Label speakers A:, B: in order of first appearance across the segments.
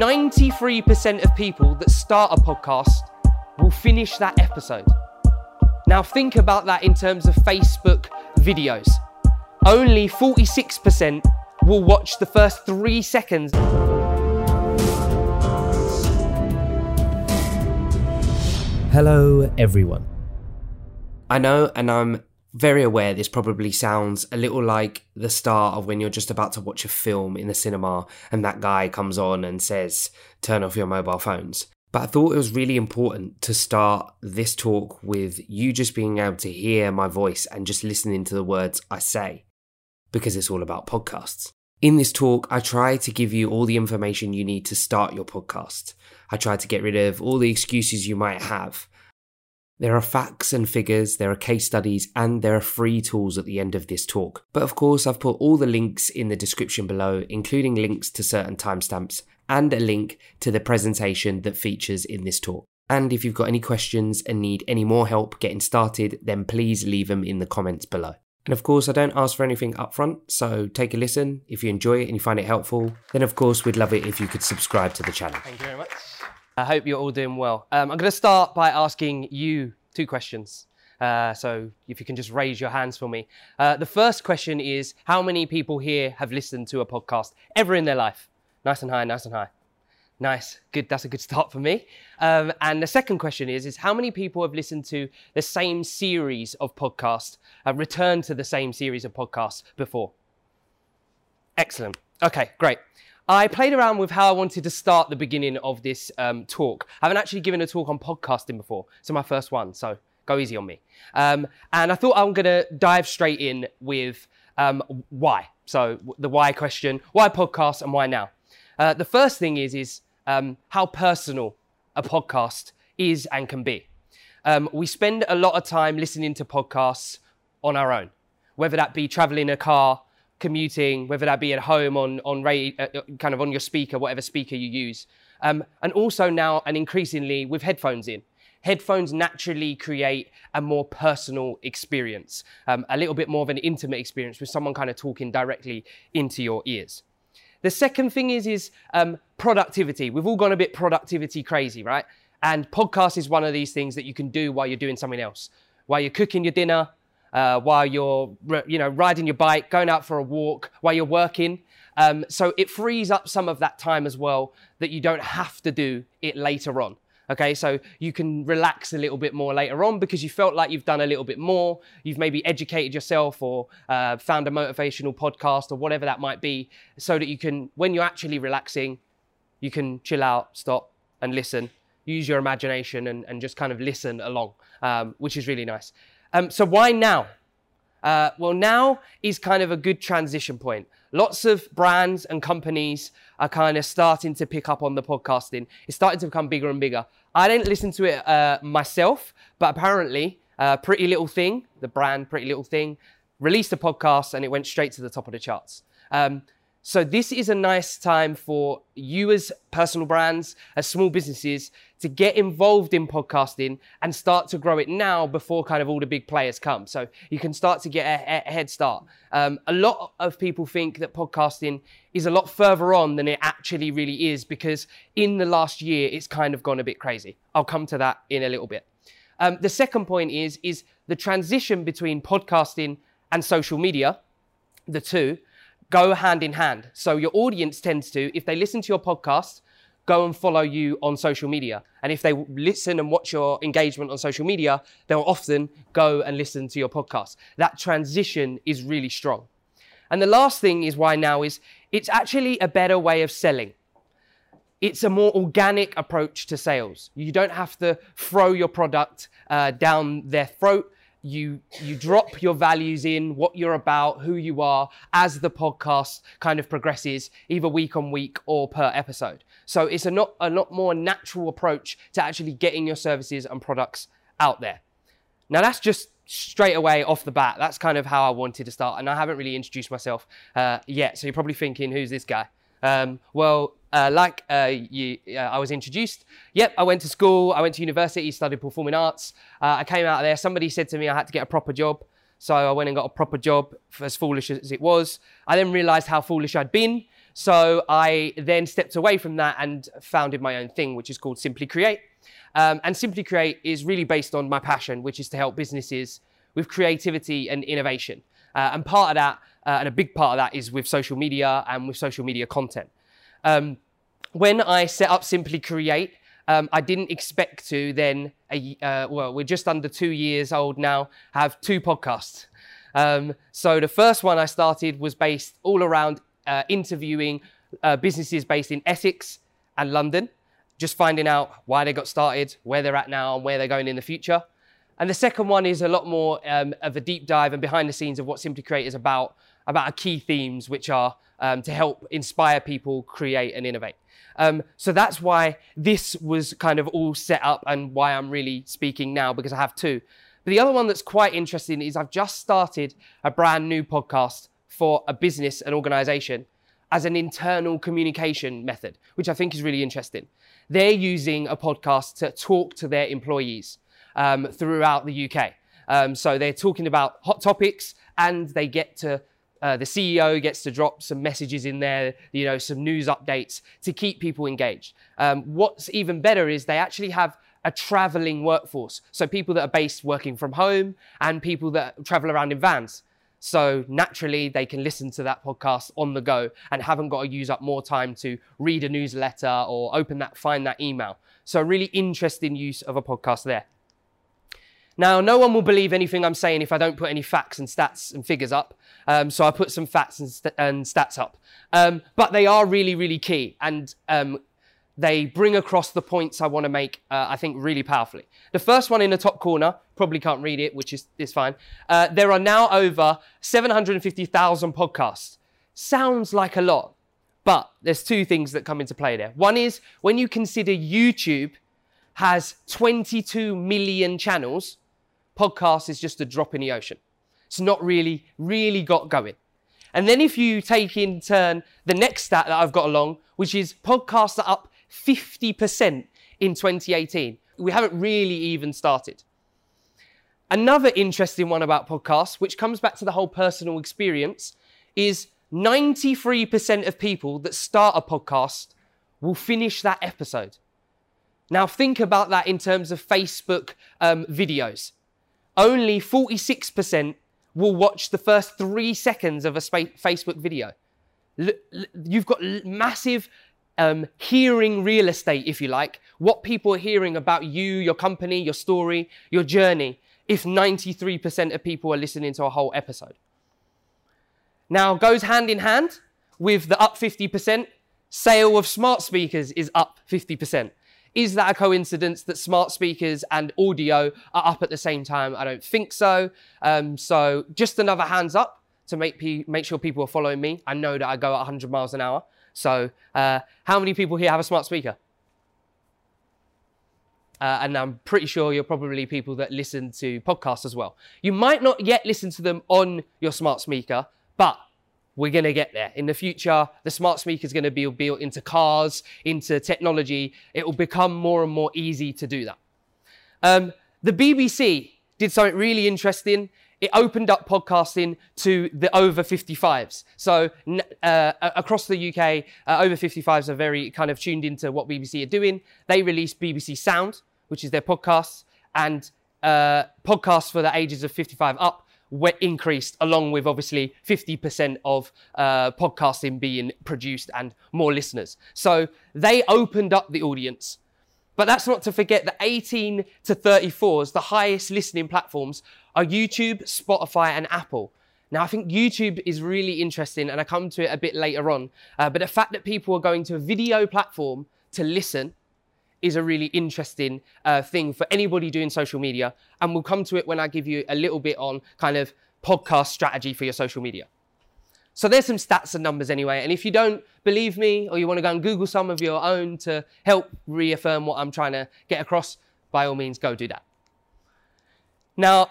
A: 93% of people that start a podcast will finish that episode. Now, think about that in terms of Facebook videos. Only 46% will watch the first three seconds.
B: Hello, everyone.
C: I know, and I'm very aware this probably sounds a little like the start of when you're just about to watch a film in the cinema and that guy comes on and says, Turn off your mobile phones. But I thought it was really important to start this talk with you just being able to hear my voice and just listening to the words I say, because it's all about podcasts. In this talk, I try to give you all the information you need to start your podcast. I try to get rid of all the excuses you might have. There are facts and figures, there are case studies, and there are free tools at the end of this talk. But of course, I've put all the links in the description below, including links to certain timestamps and a link to the presentation that features in this talk. And if you've got any questions and need any more help getting started, then please leave them in the comments below. And of course, I don't ask for anything upfront, so take a listen. If you enjoy it and you find it helpful, then of course, we'd love it if you could subscribe to the channel.
A: Thank you very much. I hope you're all doing well. Um, I'm going to start by asking you two questions. Uh, so if you can just raise your hands for me. Uh, the first question is How many people here have listened to a podcast ever in their life? Nice and high, nice and high. Nice, good. That's a good start for me. Um, and the second question is: is how many people have listened to the same series of podcasts, uh, returned to the same series of podcasts before? Excellent. Okay, great. I played around with how I wanted to start the beginning of this um, talk. I haven't actually given a talk on podcasting before. It's my first one, so go easy on me. Um, and I thought I'm going to dive straight in with um, why. So the why question: why podcast and why now? Uh, the first thing is is um, how personal a podcast is and can be. Um, we spend a lot of time listening to podcasts on our own, whether that be traveling in a car, commuting, whether that be at home on on uh, uh, kind of on your speaker, whatever speaker you use, um, and also now and increasingly with headphones in. Headphones naturally create a more personal experience, um, a little bit more of an intimate experience with someone kind of talking directly into your ears. The second thing is is um, productivity. We've all gone a bit productivity crazy, right? And podcast is one of these things that you can do while you're doing something else, while you're cooking your dinner, uh, while you're you know riding your bike, going out for a walk, while you're working. Um, so it frees up some of that time as well that you don't have to do it later on. Okay, so you can relax a little bit more later on because you felt like you've done a little bit more. You've maybe educated yourself or uh, found a motivational podcast or whatever that might be, so that you can, when you're actually relaxing, you can chill out, stop, and listen. Use your imagination and, and just kind of listen along, um, which is really nice. Um, so, why now? Uh, well, now is kind of a good transition point. Lots of brands and companies are kind of starting to pick up on the podcasting. It's starting to become bigger and bigger. I didn't listen to it uh, myself, but apparently, uh, Pretty Little Thing, the brand Pretty Little Thing, released a podcast and it went straight to the top of the charts. Um, so this is a nice time for you as personal brands, as small businesses, to get involved in podcasting and start to grow it now before kind of all the big players come. So you can start to get a, a head start. Um, a lot of people think that podcasting is a lot further on than it actually really is because in the last year it's kind of gone a bit crazy. I'll come to that in a little bit. Um, the second point is is the transition between podcasting and social media, the two go hand in hand. So your audience tends to, if they listen to your podcast, go and follow you on social media. And if they listen and watch your engagement on social media, they'll often go and listen to your podcast. That transition is really strong. And the last thing is why now is it's actually a better way of selling. It's a more organic approach to sales. You don't have to throw your product uh, down their throat you you drop your values in what you're about who you are as the podcast kind of progresses either week on week or per episode. So it's a not a lot more natural approach to actually getting your services and products out there. Now that's just straight away off the bat. That's kind of how i wanted to start and i haven't really introduced myself uh, yet. So you're probably thinking who's this guy um, well, uh, like uh, you, uh, I was introduced. Yep, I went to school. I went to university, studied performing arts. Uh, I came out of there. Somebody said to me I had to get a proper job, so I went and got a proper job. As foolish as it was, I then realised how foolish I'd been So I then stepped away from that and founded my own thing, which is called Simply Create. Um, and Simply Create is really based on my passion, which is to help businesses with creativity and innovation. Uh, and part of that, uh, and a big part of that, is with social media and with social media content. Um, when I set up Simply Create, um, I didn't expect to then, uh, well, we're just under two years old now, have two podcasts. Um, so the first one I started was based all around uh, interviewing uh, businesses based in Essex and London, just finding out why they got started, where they're at now, and where they're going in the future. And the second one is a lot more um, of a deep dive and behind the scenes of what Simply Create is about, about our key themes, which are um, to help inspire people, create, and innovate. Um, so that's why this was kind of all set up and why I'm really speaking now because I have two. But the other one that's quite interesting is I've just started a brand new podcast for a business, and organization, as an internal communication method, which I think is really interesting. They're using a podcast to talk to their employees um, throughout the UK. Um, so they're talking about hot topics and they get to uh, the CEO gets to drop some messages in there, you know, some news updates to keep people engaged. Um, what's even better is they actually have a traveling workforce. So people that are based working from home and people that travel around in vans. So naturally, they can listen to that podcast on the go and haven't got to use up more time to read a newsletter or open that, find that email. So, a really interesting use of a podcast there. Now, no one will believe anything I'm saying if I don't put any facts and stats and figures up. Um, so I put some facts and, st- and stats up. Um, but they are really, really key. And um, they bring across the points I want to make, uh, I think, really powerfully. The first one in the top corner, probably can't read it, which is, is fine. Uh, there are now over 750,000 podcasts. Sounds like a lot, but there's two things that come into play there. One is when you consider YouTube has 22 million channels, podcast is just a drop in the ocean. It's not really, really got going. And then if you take in turn the next stat that I've got along, which is podcasts are up 50% in 2018. We haven't really even started. Another interesting one about podcasts, which comes back to the whole personal experience, is 93% of people that start a podcast will finish that episode. Now, think about that in terms of Facebook um, videos. Only 46% will watch the first three seconds of a Facebook video. You've got massive um, hearing real estate, if you like, what people are hearing about you, your company, your story, your journey, if 93% of people are listening to a whole episode. Now, goes hand in hand with the up 50%, sale of smart speakers is up 50%. Is that a coincidence that smart speakers and audio are up at the same time? I don't think so. Um, so, just another hands up to make, make sure people are following me. I know that I go at 100 miles an hour. So, uh, how many people here have a smart speaker? Uh, and I'm pretty sure you're probably people that listen to podcasts as well. You might not yet listen to them on your smart speaker, but we're going to get there. In the future, the smart speaker is going to be built into cars, into technology. It will become more and more easy to do that. Um, the BBC did something really interesting it opened up podcasting to the over 55s. So uh, across the UK, uh, over 55s are very kind of tuned into what BBC are doing. They released BBC Sound, which is their podcast, and uh, podcasts for the ages of 55 up increased, along with obviously 50% of uh, podcasting being produced and more listeners. So they opened up the audience. But that's not to forget that 18 to 34s, the highest listening platforms, are YouTube, Spotify, and Apple. Now, I think YouTube is really interesting, and I come to it a bit later on. Uh, but the fact that people are going to a video platform to listen is a really interesting uh, thing for anybody doing social media. And we'll come to it when I give you a little bit on kind of podcast strategy for your social media. So there's some stats and numbers anyway. And if you don't believe me or you want to go and Google some of your own to help reaffirm what I'm trying to get across, by all means, go do that. Now,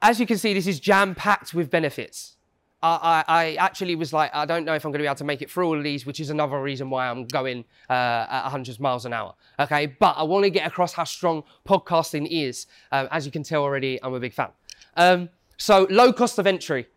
A: as you can see, this is jam packed with benefits. I, I, actually was like, I don't know if I'm going to be able to make it through all of these, which is another reason why I'm going uh, at 100 miles an hour. Okay, but I want to get across how strong podcasting is. Um, as you can tell already, I'm a big fan. Um, so, low cost of entry.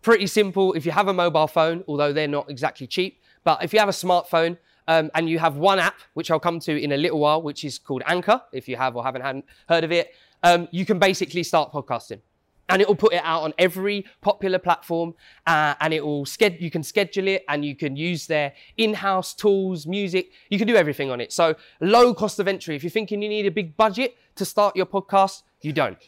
A: Pretty simple. If you have a mobile phone, although they're not exactly cheap, But if you have a smartphone um, and you have one app, which I'll come to in a little while, which is called Anchor, if you have or haven't had, heard of it, um, you can basically start podcasting. And it will put it out on every popular platform, uh, and it will sched- You can schedule it, and you can use their in-house tools, music. You can do everything on it. So low cost of entry. If you're thinking you need a big budget to start your podcast, you don't.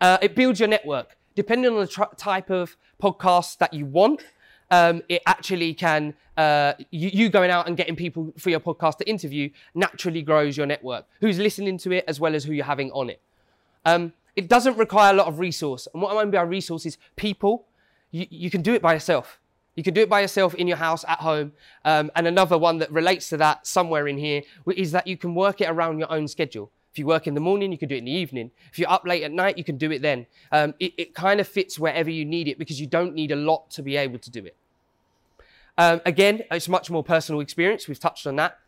A: Uh, it builds your network. Depending on the tr- type of podcast that you want, um, it actually can, uh, you, you, going out and getting people for your podcast to interview naturally grows your network. Who's listening to it as well as who you're having on it. Um, it doesn't require a lot of resource. And what I mean by resource is people. You, you can do it by yourself. You can do it by yourself in your house at home. Um, and another one that relates to that somewhere in here is that you can work it around your own schedule. If you work in the morning, you can do it in the evening. If you're up late at night, you can do it then. Um, it, it kind of fits wherever you need it because you don't need a lot to be able to do it. Um, again, it's much more personal experience. We've touched on that.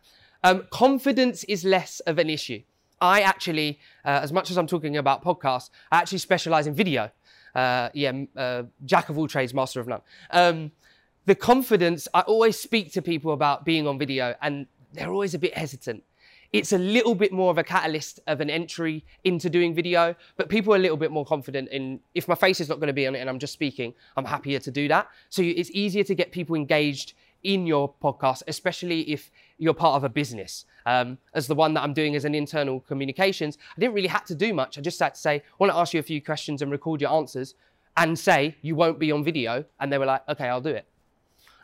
A: Um, confidence is less of an issue. I actually, uh, as much as I'm talking about podcasts, I actually specialize in video. Uh, yeah, uh, jack of all trades, master of none. Um, the confidence, I always speak to people about being on video, and they're always a bit hesitant. It's a little bit more of a catalyst of an entry into doing video, but people are a little bit more confident in if my face is not going to be on it and I'm just speaking, I'm happier to do that. So it's easier to get people engaged in your podcast, especially if you're part of a business. Um, as the one that I'm doing as an internal communications, I didn't really have to do much. I just had to say, I want to ask you a few questions and record your answers and say you won't be on video. And they were like, okay, I'll do it.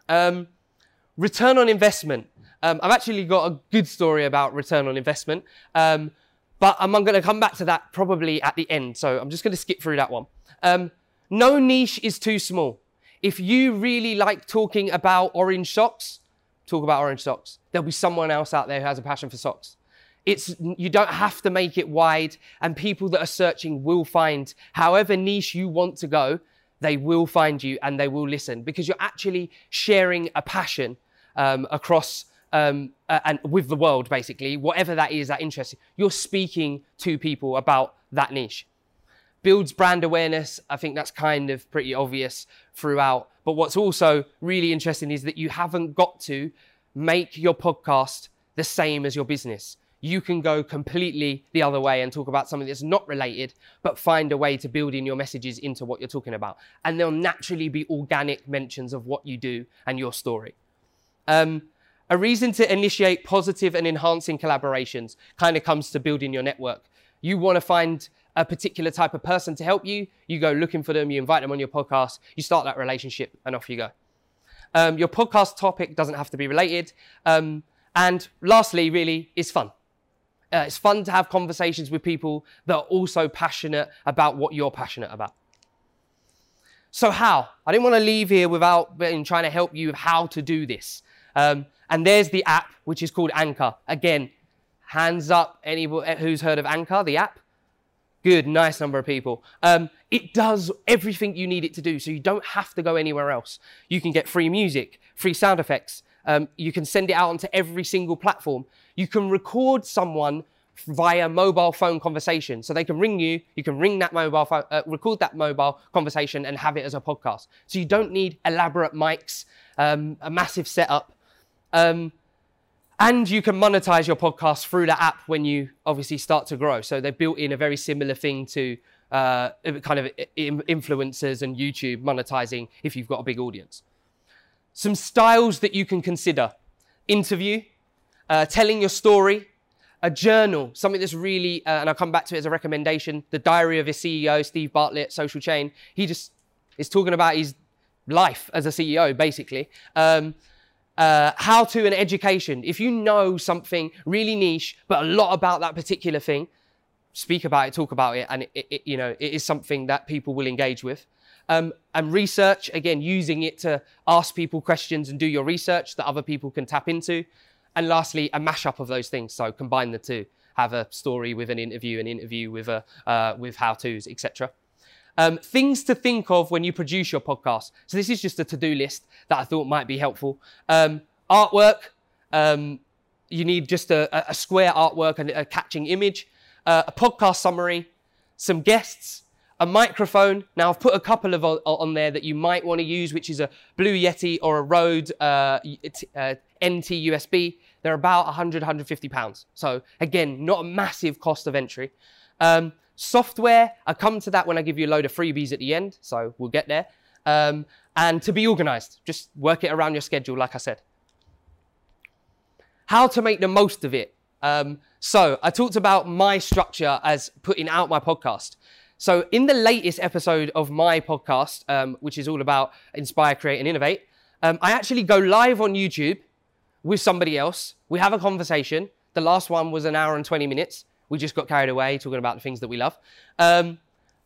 A: Um, return on investment. Um, I've actually got a good story about return on investment, um, but I'm going to come back to that probably at the end. So I'm just going to skip through that one. Um, no niche is too small. If you really like talking about orange socks, talk about orange socks. There'll be someone else out there who has a passion for socks. It's, you don't have to make it wide, and people that are searching will find however niche you want to go, they will find you and they will listen because you're actually sharing a passion um, across um, uh, and with the world, basically, whatever that is that interests you. You're speaking to people about that niche builds brand awareness. I think that's kind of pretty obvious throughout. But what's also really interesting is that you haven't got to make your podcast the same as your business. You can go completely the other way and talk about something that's not related, but find a way to build in your messages into what you're talking about. And there'll naturally be organic mentions of what you do and your story. Um, a reason to initiate positive and enhancing collaborations kind of comes to building your network. You want to find a particular type of person to help you, you go looking for them, you invite them on your podcast, you start that relationship, and off you go. Um, your podcast topic doesn't have to be related. Um, and lastly, really, is fun. Uh, it's fun to have conversations with people that are also passionate about what you're passionate about. So, how? I didn't want to leave here without trying to help you with how to do this. Um, and there's the app, which is called Anchor. Again, hands up, anyone who's heard of Anchor, the app? Good, nice number of people. Um, it does everything you need it to do, so you don't have to go anywhere else. You can get free music, free sound effects. Um, you can send it out onto every single platform. You can record someone via mobile phone conversation, so they can ring you. You can ring that mobile phone, uh, record that mobile conversation, and have it as a podcast. So you don't need elaborate mics, um, a massive setup. Um, and you can monetize your podcast through the app when you obviously start to grow. So they've built in a very similar thing to uh, kind of influencers and YouTube monetizing if you've got a big audience. Some styles that you can consider interview, uh, telling your story, a journal, something that's really, uh, and I'll come back to it as a recommendation, the diary of a CEO, Steve Bartlett, Social Chain. He just is talking about his life as a CEO, basically. Um, uh, how to and education. If you know something really niche, but a lot about that particular thing, speak about it, talk about it, and it, it you know it is something that people will engage with. Um, and research again, using it to ask people questions and do your research that other people can tap into. And lastly, a mashup of those things. So combine the two. Have a story with an interview, an interview with a uh, with how tos, etc. Um, things to think of when you produce your podcast. So this is just a to-do list that I thought might be helpful. Um, artwork. Um, you need just a, a, square artwork and a catching image. Uh, a podcast summary. Some guests. a microphone. Now I've put a couple of on, there that you might want to use, which is a Blue Yeti or a Rode uh, uh, NT USB. They're about 100, 150 pounds. So again, not a massive cost of entry. Um, software, I come to that when I give you a load of freebies at the end. So we'll get there. Um, and to be organized, just work it around your schedule, like I said. How to make the most of it. Um, so I talked about my structure as putting out my podcast. So in the latest episode of my podcast, um, which is all about inspire, create, and innovate, um, I actually go live on YouTube with somebody else. We have a conversation. The last one was an hour and 20 minutes. We just got carried away talking about the things that we love. Um,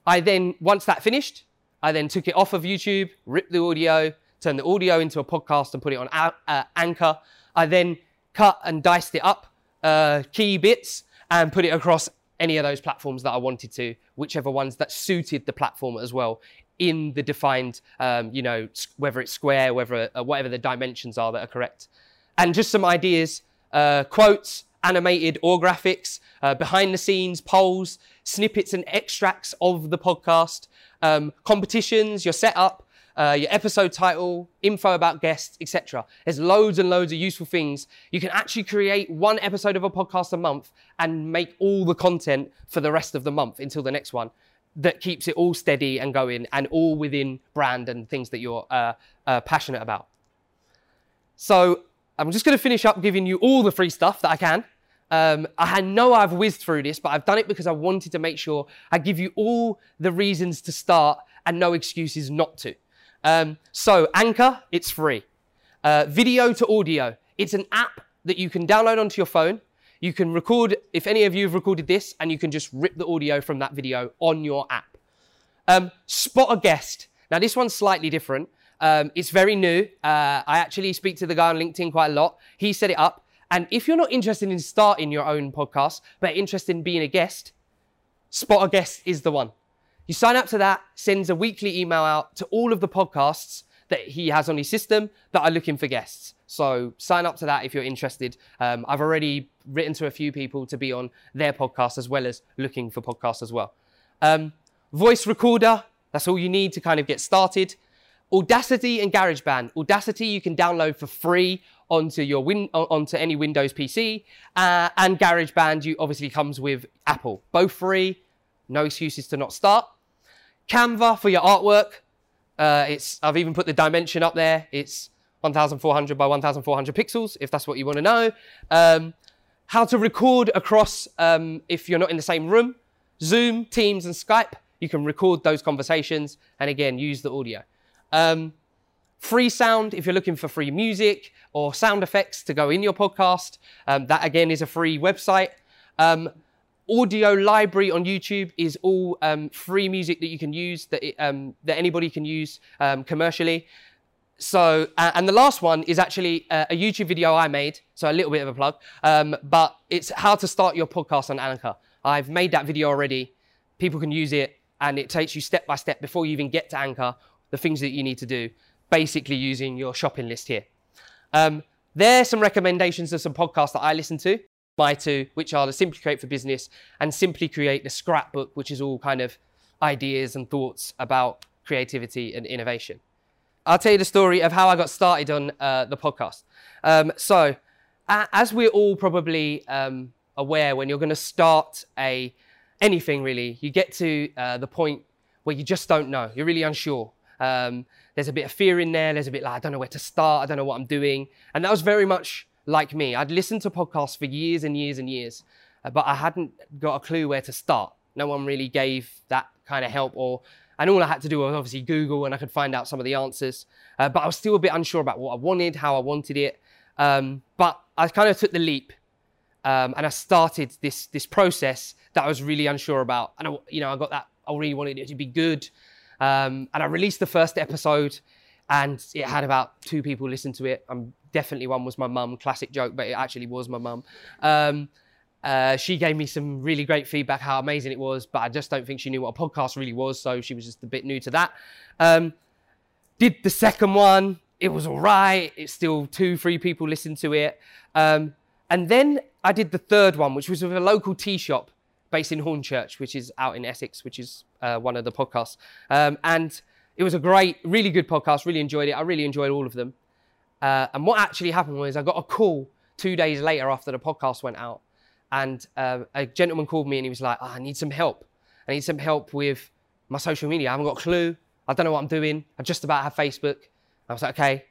A: I then, once that finished, I then took it off of YouTube, ripped the audio, turned the audio into a podcast and put it on uh, Anchor. I then cut and diced it up, uh, key bits, and put it across any of those platforms that I wanted to, whichever ones that suited the platform as well in the defined, um, you know, whether it's square, whether uh, whatever the dimensions are that are correct and just some ideas, uh, quotes, animated or graphics, uh, behind the scenes, polls, snippets and extracts of the podcast, um, competitions, your setup, uh, your episode title, info about guests, etc. There's loads and loads of useful things. You can actually create one episode of a podcast a month and make all the content for the rest of the month until the next one that keeps it all steady and going and all within brand and things that you're uh, uh, passionate about. So I'm just going to finish up giving you all the free stuff that I can. Um, I know I've whizzed through this, but I've done it because I wanted to make sure I give you all the reasons to start and no excuses not to. Um, so, Anchor, it's free. Uh, video to audio, it's an app that you can download onto your phone. You can record, if any of you have recorded this, and you can just rip the audio from that video on your app. Um, spot a guest. Now, this one's slightly different. Um, it's very new. Uh, I actually speak to the guy on LinkedIn quite a lot. He set it up. And if you're not interested in starting your own podcast, but interested in being a guest, Spot a Guest is the one. You sign up to that, sends a weekly email out to all of the podcasts that he has on his system that are looking for guests. So sign up to that if you're interested. Um, I've already written to a few people to be on their podcast as well as looking for podcasts as well. Um, voice recorder, that's all you need to kind of get started. Audacity and GarageBand. Audacity you can download for free onto your win onto any Windows PC, uh, and GarageBand you obviously comes with Apple. Both free, no excuses to not start. Canva for your artwork. Uh, it's I've even put the dimension up there. It's 1,400 by 1,400 pixels, if that's what you want to know. Um, how to record across um, if you're not in the same room. Zoom, Teams, and Skype. You can record those conversations and again use the audio. Um, free sound, if you're looking for free music or sound effects to go in your podcast, um, that again is a free website. Um, audio library on YouTube is all um, free music that you can use that it, um, that anybody can use um, commercially. So, uh, and the last one is actually uh, a YouTube video I made, so a little bit of a plug, um, but it's how to start your podcast on Anchor. I've made that video already. People can use it, and it takes you step by step before you even get to Anchor the things that you need to do, basically using your shopping list here. Um, there's some recommendations of some podcasts that I listen to. My two, which are the Simply Create for Business and Simply Create the Scrapbook, which is all kind of ideas and thoughts about creativity and innovation. I'll tell you the story of how I got started on uh, the podcast. Um, so, as we're all probably um, aware, when you're going to start a anything really, you get to uh, the point where you just don't know. You're really unsure. Um, there's a bit of fear in there. There's a bit like, I don't know where to start. I don't know what I'm doing. And that was very much like me. I'd listened to podcasts for years and years and years, uh, but I hadn't got a clue where to start. No one really gave that kind of help or, and all I had to do was obviously Google and I could find out some of the answers. Uh, but I was still a bit unsure about what I wanted, how I wanted it. Um, but I kind of took the leap um, and I started this this process that I was really unsure about. And I, you know, I got that. I really wanted it to be good. Um, and I released the first episode, and it had about two people listen to it. Um, definitely one was my mum, classic joke, but it actually was my mum. Um, uh, she gave me some really great feedback how amazing it was, but I just don't think she knew what a podcast really was, so she was just a bit new to that. Um, did the second one, it was all right. It's still two, three people listened to it. Um, and then I did the third one, which was with a local tea shop based in Hornchurch, which is out in Essex, which is uh, one of the podcasts. Um, and it was a great, really good podcast. Really enjoyed it. I really enjoyed all of them. Uh, and what actually happened was I got a call two days later after the podcast went out, and uh, a gentleman called me and he was like, oh, "I need some help. I need some help with my social media. I haven't got a clue. I don't know what I'm doing. I just about have Facebook." I was like, "Okay."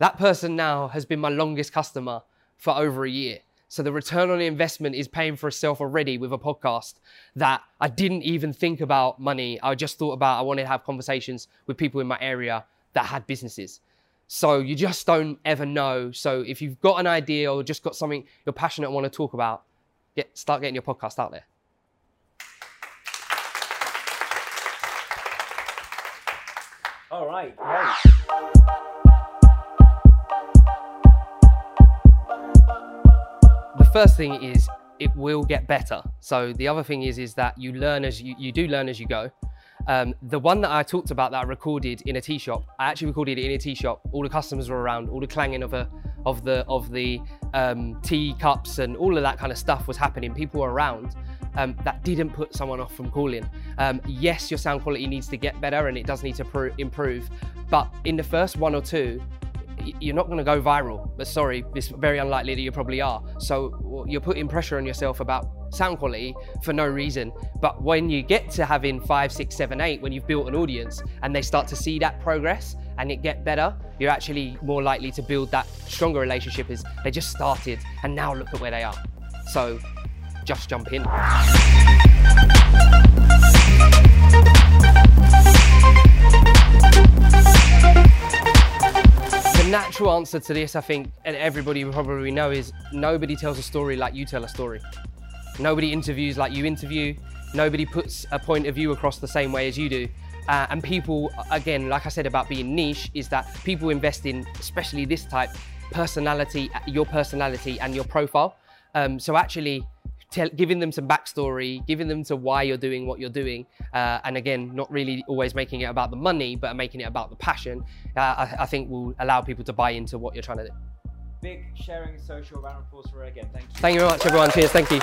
A: That person now has been my longest customer for over a year. So the return on investment is paying for itself already with a podcast that I didn't even think about money. I just thought about I wanted to have conversations with people in my area that had businesses. So you just don't ever know. So if you've got an idea or just got something you're passionate and want to talk about, get start getting your podcast out there.
D: All right, great.
A: First thing is it will get better. So the other thing is is that you learn as you, you do learn as you go. Um, the one that I talked about that I recorded in a tea shop, I actually recorded it in a tea shop. All the customers were around, all the clanging of a of the of the um, tea cups and all of that kind of stuff was happening. People were around. Um, that didn't put someone off from calling. Um, yes, your sound quality needs to get better and it does need to pr- improve, but in the first one or two, you're not going to go viral. But sorry, it's very unlikely that you probably are. So you're putting pressure on yourself about sound quality for no reason. But when you get to having five, six, seven, eight, when you've built an audience and they start to see that progress and it get better, you're actually more likely to build that stronger relationship. Is they just started and now look at where they are. So just jump in. Natural answer to this, I think, and everybody probably know, is nobody tells a story like you tell a story. Nobody interviews like you interview. Nobody puts a point of view across the same way as you do. Uh, and people, again, like I said about being niche, is that people invest in, especially this type, personality, your personality and your profile. Um, so actually, tell, giving them some backstory, giving them to why you're doing what you're doing. Uh, and again, not really always making it about the money, but making it about the passion, uh, I, I think will allow people to buy into what you're trying to do.
D: Big sharing social round of applause for her again. Thank you.
A: Thank you very much, everyone. Cheers. Thank you.